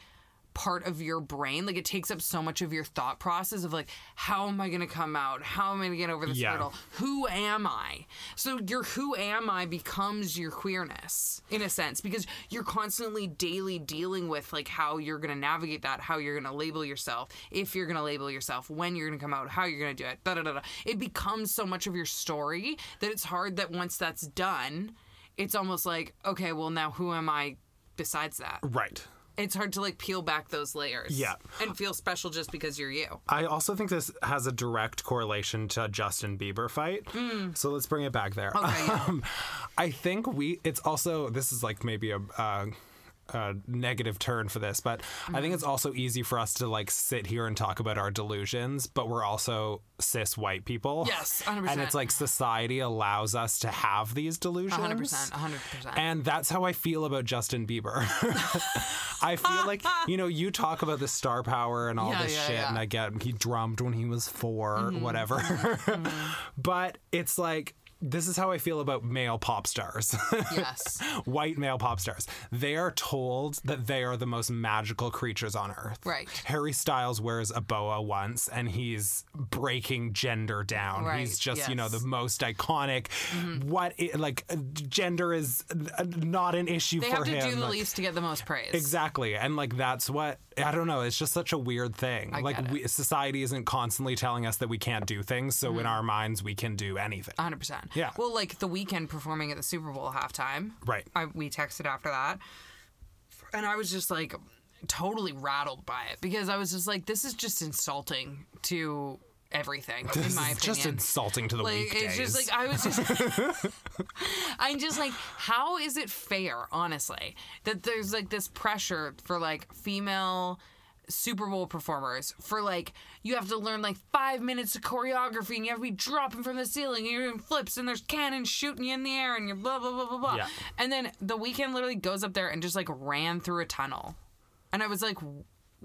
part of your brain. Like it takes up so much of your thought process of like how am i going to come out? How am i going to get over this Yeah. hurdle? Who am i? So your who am i becomes your queerness in a sense because you're constantly daily dealing with like how you're going to navigate that how you're going to label yourself if you're going to label yourself when you're going to come out how you're going to do it da, da, da, da. it becomes so much of your story that it's hard that once that's done it's almost like okay well now who am i besides that? Right it's hard to like peel back those layers Yeah. and feel special just because you're you i also think this has a direct correlation to justin bieber fight so let's bring it back there. Okay, um, i think we it's also this is like maybe a uh, a negative turn for this, but I think it's Mm-hmm. also easy for us to like sit here and talk about our delusions, but we're also cis white people. Yes, 100%. And it's like society allows us to have these delusions. 100% 100% And that's how I feel about Justin Bieber. I feel like, you know, you talk about the star power and all Yeah, this yeah, shit, yeah. Mm-hmm. and I get he drummed when he was 4 whatever. but it's like, this is how I feel about male pop stars. yes White male pop stars. They are told that they are the most magical creatures on earth. Right. Harry Styles wears a boa once and he's breaking gender down. Right, He's just, you know. Mm-hmm. the most iconic. What, i- like, uh, gender is uh, not an issue they for him. They have to him. do the Like, least to get the most praise Exactly. And like that's what I don't know, it's just such a weird thing. I like we, society isn't constantly telling us that we can't do things, so in mm-hmm. our minds we can do anything. 100% Yeah. well like the Weeknd performing at the super bowl halftime Right. I, we texted after that and i was just like totally rattled by it because i was just like this is just insulting to everything in my is opinion just insulting to the like weekdays. it's just like I was just I'm just like how is it fair honestly that there's like this pressure for like female Super Bowl performers for like you have to learn like five minutes of choreography and you have to be dropping from the ceiling and you're doing flips and there's cannons shooting you in the air and you're blah blah blah blah blah. Yeah. And then the Weeknd literally goes up there and just like ran through a tunnel, and I was like.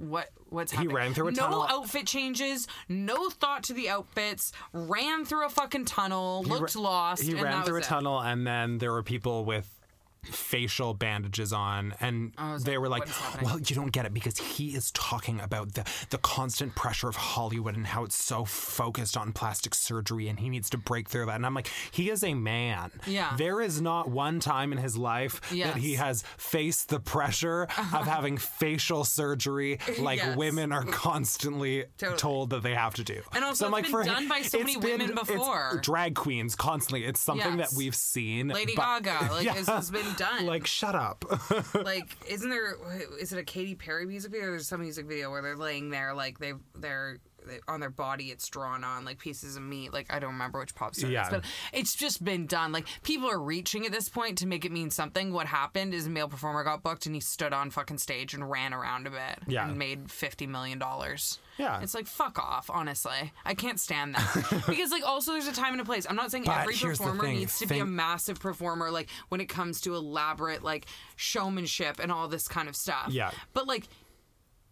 What what's happening? ran through a no tunnel? outfit changes, no thought to the outfits. Ran through a fucking tunnel, looked ra- lost. He and ran that through a it. tunnel, and then there were people with facial bandages on and they like, were like "What is happening?" well you don't get it because he is talking about the the constant pressure of hollywood and how it's so focused on plastic surgery and he needs to break through that and i'm like he is a man Yeah. there is not one time in his life that he Uh-huh. has faced the pressure of having facial surgery like Yes. women are constantly Totally. told that they have to do And also so I'm like been for done by so many been- women before. drag queens constantly it's something Yes. that we've seen Lady but- Gaga, like Yeah. this has been done. like shut up like, isn't there? Is it a Katy Perry music video? Or there's some music video where they're laying there, like they they're they, on their body. It's drawn on like pieces of meat. Like I don't remember which pop star Yeah. is, but it's just been done. Like people are reaching at this point to make it mean something. What happened is a male performer got booked and he stood on fucking stage and ran around a bit. Yeah. and made fifty million dollars. Yeah. it's like fuck off. Honestly, I can't stand that because like also there's a time and a place. I'm not saying But every performer needs to be a massive performer like when it comes to elaborate like showmanship and all this kind of stuff. Yeah. But like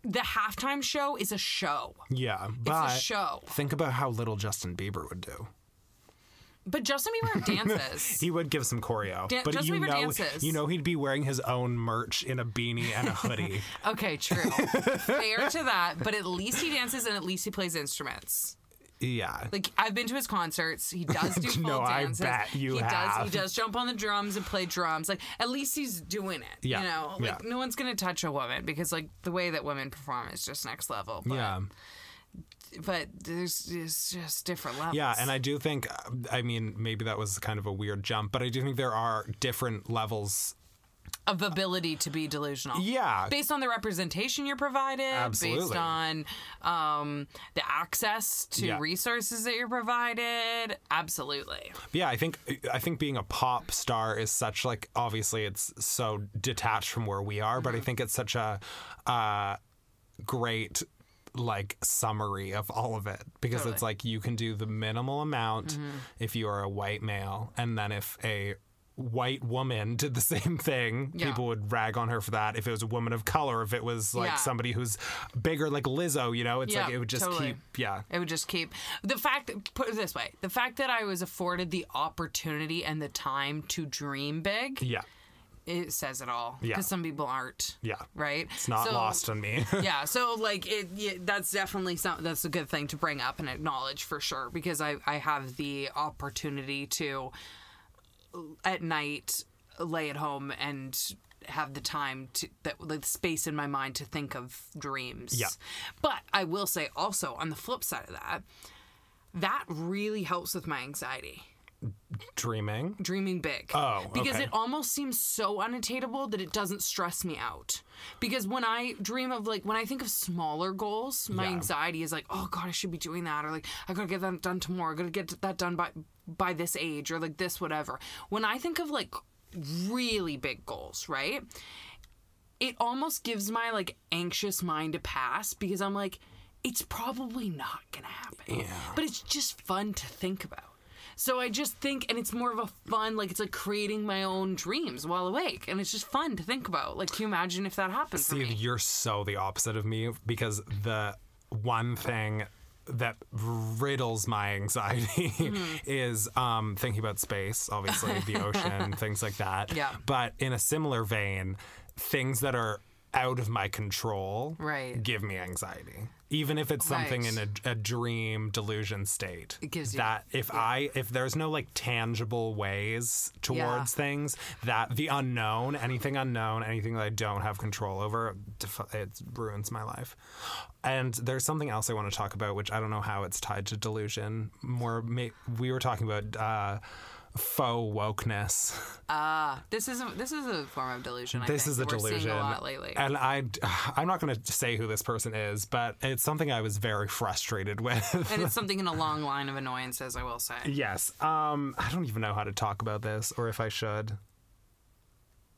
the halftime show is a show. yeah but a show. think about how little justin bieber would do But Justin Bieber dances. he would give some choreo Dan- but Justin you Bieber know dances. you know he'd be wearing his own merch in a beanie and a hoodie okay, true. Fair to that, but at least he dances and at least he plays instruments. Yeah Like I've been to his concerts. He does do full No, I dances. bet you he does. He does jump on the drums and play drums. Like at least he's doing it. Yeah, You know, like yeah. no one's gonna touch a woman because like the way that women perform is just next level. But, yeah But there's, there's just different levels. Yeah, and I do think, I mean, maybe that was kind of a weird jump, but I do think there are different levels. Of ability to be delusional. Yeah. Based on the representation you're provided, based on um, the access to Yeah. resources that you're provided. Absolutely. Yeah, I think I think being a pop star is such like obviously it's so detached from where we are, but I think it's such a uh, great like summary of all of it because it's like you can do the minimal amount if you are a white male, and then if a white woman did the same thing Yeah. people would rag on her for that if it was a woman of color if it was like Yeah. somebody who's bigger like lizzo you know it's like it would just totally. keep yeah It would just keep the fact. Put it this way: the fact that I was afforded the opportunity and the time to dream big, yeah it says it all. Yeah. Because some people aren't. yeah Right. it's not So- lost on me yeah so like it yeah, that's definitely some that's a good thing to bring up and acknowledge for sure because i i have the opportunity to at night lay at home and have the time to that like space in my mind to think of dreams Yeah. but i will say also on the flip side of that that really helps with my anxiety dreaming dreaming big. Oh, because okay. it almost seems so unattainable that it doesn't stress me out. Because when I dream of like when I think of smaller goals, my Yeah. anxiety is like, oh god, I should be doing that, or like I gotta get that done tomorrow, I gotta get that done by by this age, or like this whatever. When I think of like really big goals, right? It almost gives my like anxious mind a pass because I'm like, it's probably not gonna happen. Yeah. But it's just fun to think about. So I just think, and it's more of a fun, like it's like creating my own dreams while awake, and it's just fun to think about. Like, can you imagine if that happened for See, you're so the opposite of me because the one thing that riddles my anxiety Mm-hmm. is um, thinking about space, obviously, the ocean, things like that. Yeah. But in a similar vein, things that are out of my control Right. give me anxiety. Even if it's something Right. in a, a dream delusion state. It gives you- that if I if there's no like tangible ways towards Yeah. things that the unknown, anything unknown, anything that I don't have control over, it ruins my life. And there's something else I want to talk about, which I don't know how it's tied to delusion. More, we were talking about uh, faux wokeness. Ah, This is a, this is a form of delusion. I this think, is a delusion, a lot lately. and I, I'm not going to say who this person is, but it's something I was very frustrated with. and it's something in a long line of annoyances, I will say. yes, um, I don't even know how to talk about this, or if I should.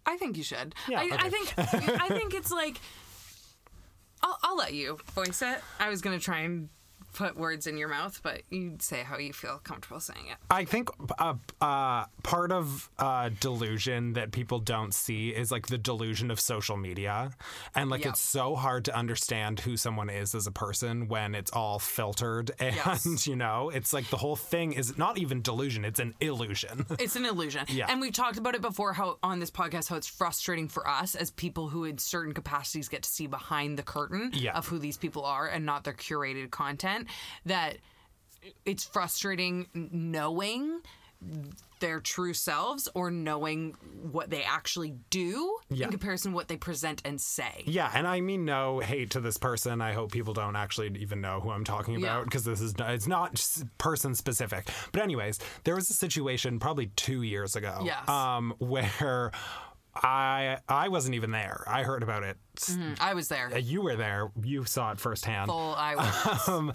I think you should. Yeah, I, I think I think it's like I'll, I'll let you voice it. I was gonna try and put words in your mouth, but you'd say how you feel comfortable saying it. I think uh, uh, part of uh, delusion that people don't see is like the delusion of social media. And like Yep. it's so hard to understand who someone is as a person when it's all filtered. And, Yes. you know, it's like the whole thing is not even delusion, it's an illusion. It's an illusion. Yeah. And we've talked about it before how on this podcast how it's frustrating for us as people who in certain capacities get to see behind the curtain Yeah. of who these people are and not their curated content that it's frustrating knowing their true selves or knowing what they actually do Yeah. in comparison to what they present and say. Yeah, and I mean no hate to this person. I hope people don't actually even know who I'm talking about because this is it's not person specific. But anyways, there was a situation probably 2 years ago Yes. um where I I wasn't even there. I heard about it. I was there. You were there. You saw it firsthand. Full I was. Um,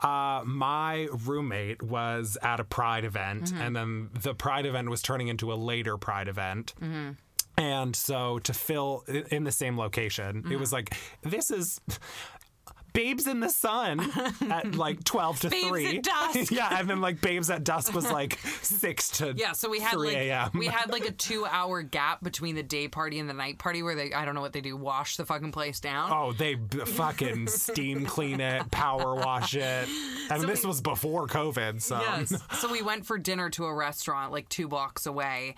uh, my roommate was at a pride event, Mm-hmm. and then the pride event was turning into a later pride event. Mm-hmm. And so to fill in the same location, it Mm-hmm. was like, this is. Babes in the Sun at like 12 to Babes at 3. Dusk. yeah, and then like Babes at Dusk was like 6 to Yeah, so we had 3 like a.m. we had like a two hour gap between the day party and the night party where they I don't know what they do wash the fucking place down. Oh, they b- fucking steam clean it, power wash it. And this we- was before COVID, so. Yes. so we went for dinner to a restaurant like two blocks away,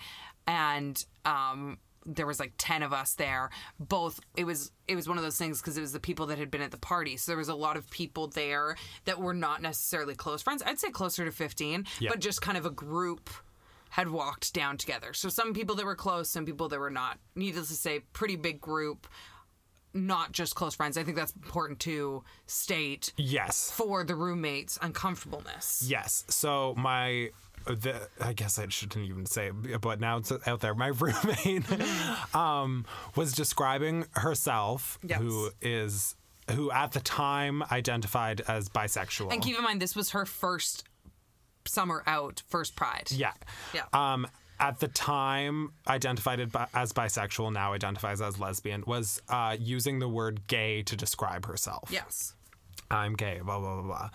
and um, there was like ten of us there. Both it was it was one of those things because it was the people that had been at the party. So there was a lot of people there that were not necessarily close friends. I'd say closer to fifteen, Yeah. but just kind of a group had walked down together. So some people that were close, some people that were not. Needless to say, pretty big group. Not just close friends. I think that's important to state Yes. for the roommates' uncomfortableness. Yes. So my the I guess I shouldn't even say it, but now it's out there. My roommate um, was describing herself, Yes. who is who at the time identified as bisexual. And keep in mind, this was her first summer out, first Pride. yeah. Yeah. Um, at the time, identified as bisexual, now identifies as lesbian, was uh, using the word gay to describe herself. yes. I'm gay, blah, blah, blah, blah.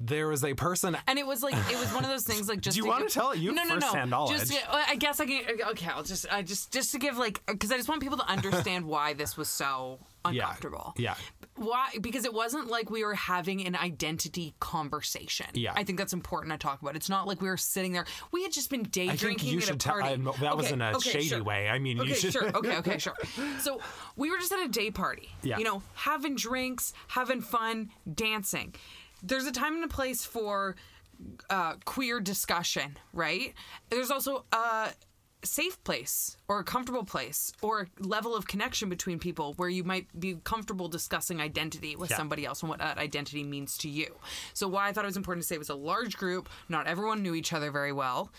There was a person And it was like it was one of those things like just. Do you to wanna tell it? You no, no, no. knowledge. Just to- I guess I can. Okay, I'll just I just just to give like because I just want people to understand why this was so uncomfortable. Yeah. yeah. Why? Because it wasn't like we were having an identity conversation. Yeah. I think that's important to talk about. It's not like we were sitting there. We had just been day I drinking you at should a party. That was in a okay, shady sure. way. I mean, Okay, you should. sure. Okay, okay, sure. So we were just at a day party. Yeah. You know, having drinks, having fun, dancing. There's a time and a place for uh, queer discussion, right? There's also a safe place or a comfortable place or a level of connection between people where you might be comfortable discussing identity with Yeah. somebody else and what that identity means to you. So why I thought it was important to say it was a large group, not everyone knew each other very well.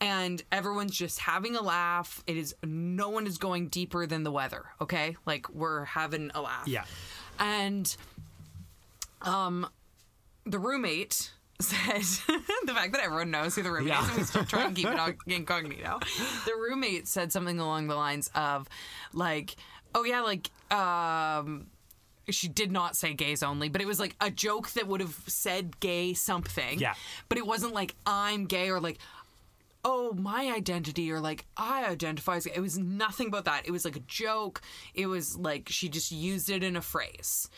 And everyone's just having a laugh. It is no one is going deeper than the weather, okay? Like we're having a laugh. Yeah. And um the roommate said the fact that everyone knows who the roommate Yeah. is and we still try and keep it incognito. The roommate said something along the lines of like, oh yeah, like um she did not say gays only, but it was like a joke that would have said gay something. Yeah. But it wasn't like I'm gay or like oh my identity or like i identify as gay. it was nothing about that it was like a joke it was like she just used it in a phrase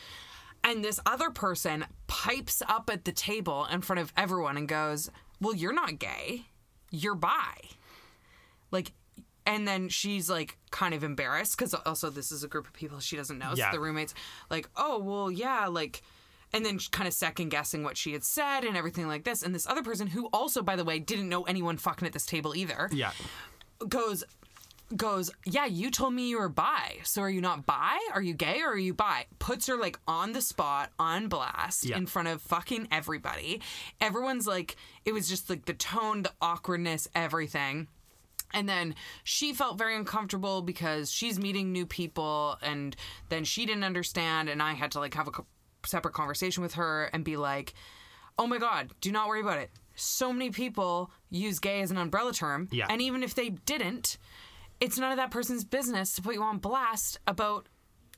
and this other person pipes up at the table in front of everyone and goes well you're not gay you're bi like and then she's like kind of embarrassed because also this is a group of people she doesn't know Yeah. so the roommates like oh well yeah like and then kind of second guessing what she had said and everything like this and this other person who also by the way didn't know anyone fucking at this table either Yeah. goes goes yeah you told me you were bi so are you not bi? Are you gay or are you bi? Puts her like on the spot on blast Yeah. in front of fucking everybody. Everyone's like it was just like the tone the awkwardness everything. And then she felt very uncomfortable because she's meeting new people and then she didn't understand and i had to like have a co- separate conversation with her and be like oh my god do not worry about it. So many people use gay as an umbrella term Yeah. and even if they didn't it's none of that person's business to put you on blast about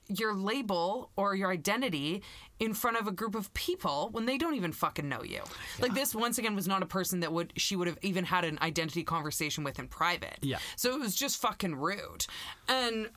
your label or your identity in front of a group of people when they don't even fucking know you. Like this once again was not a person that would she would have even had an identity conversation with in private. Yeah. So it was just fucking rude. And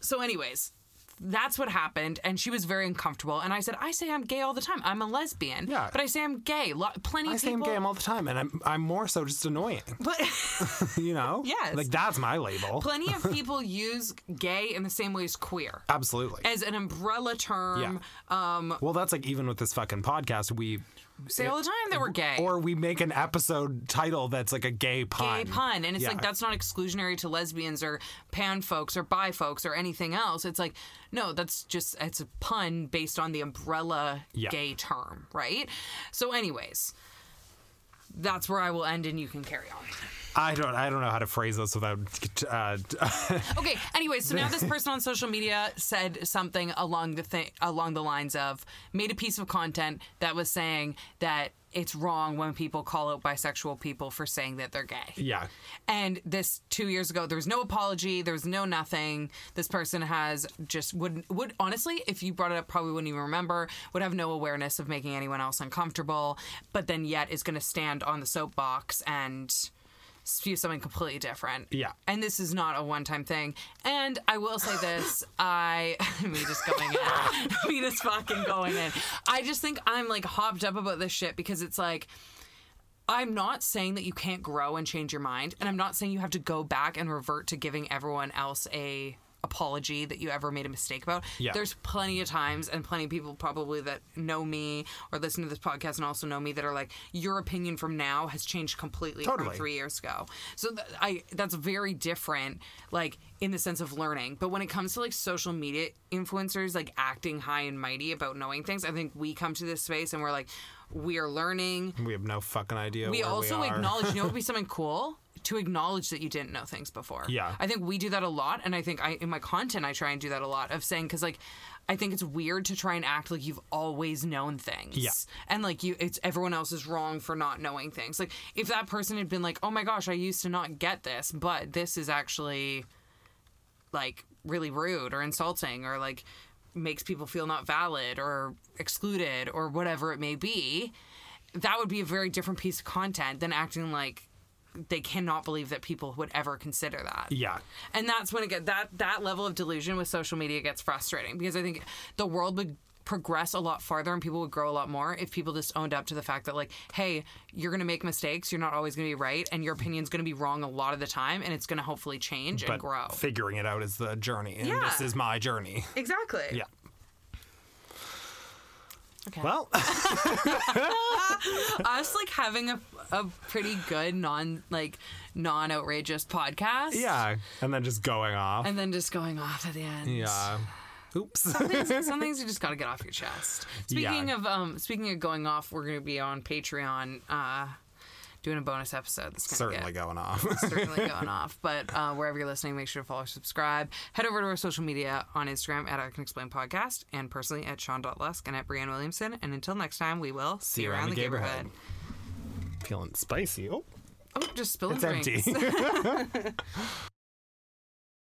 so anyways, that's what happened and she was very uncomfortable and I said I say I'm gay all the time. I'm a lesbian. Yeah. But I say I'm gay. Lo- plenty I of say I'm people gay all the time, and I'm I'm more so just annoying. but You know? Yes. Like that's my label. plenty of people use gay in the same way as queer. Absolutely. As an umbrella term. Um well, that's like even with this fucking podcast, we say all the time that we're gay. or we make an episode title that's like a gay pun. gay pun and it's Yeah. like that's not exclusionary to lesbians or pan folks or bi folks or anything else it's like no that's just it's a pun based on the umbrella Yeah. gay term right so anyways that's where i will end and you can carry on I don't I don't know how to phrase this without. Uh, okay anyway so now this person on social media said something along the thing along the lines of made a piece of content that was saying that it's wrong when people call out bisexual people for saying that they're gay yeah. And this two years ago, there was no apology. There was no nothing. This person has just would would honestly, if you brought it up, probably wouldn't even remember. Would have no awareness of making anyone else uncomfortable, but then yet is going to stand on the soapbox and spew something completely different. Yeah. And this is not a one time thing. And I will say this, I me just going in. me just fucking going in. I just think I'm like hopped up about this shit because it's like I'm not saying that you can't grow and change your mind, and I'm not saying you have to go back and revert to giving everyone else a apology that you ever made a mistake about. Yeah. There's plenty of times and plenty of people probably that know me or listen to this podcast and also know me that are like your opinion from now has changed completely Totally. from 3 years ago. So th- I that's very different like in the sense of learning. But when it comes to like social media influencers like acting high and mighty about knowing things, I think we come to this space and we're like we are learning We have no fucking idea. we also we acknowledge you know it would be something cool to acknowledge that you didn't know things before Yeah. i think we do that a lot and i think i in my content i try and do that a lot of saying because like i think it's weird to try and act like you've always known things Yeah. and like you it's everyone else is wrong for not knowing things like if that person had been like oh my gosh i used to not get this but this is actually like really rude or insulting or like makes people feel not valid or excluded or whatever it may be that would be a very different piece of content than acting like they cannot believe that people would ever consider that Yeah. and that's when it get that that level of delusion with social media gets frustrating because i think the world would progress a lot farther and people would grow a lot more if people just owned up to the fact that like hey you're going to make mistakes you're not always going to be right and your opinion's going to be wrong a lot of the time and it's going to hopefully change and But grow figuring it out is the journey, and Yeah. this is my journey. exactly Yeah. Okay Well, us like having a, a pretty good non like non outrageous podcast yeah, and then just going off. and then just going off at the end yeah. Oops. some things, some things you just got to get off your chest. Speaking Yeah. of um, speaking of going off, we're going to be on Patreon, uh, doing a bonus episode. That's gonna Certainly get, going off. certainly going off. But uh, wherever you're listening, make sure to follow, subscribe. Head over to our social media on Instagram at I Can Explain Podcast, and personally at Sean.Lusk and at Brianne Williamson. And until next time, we will see, you around, the neighborhood. Feeling spicy. Oh, Oh, just spilling it's drinks. empty.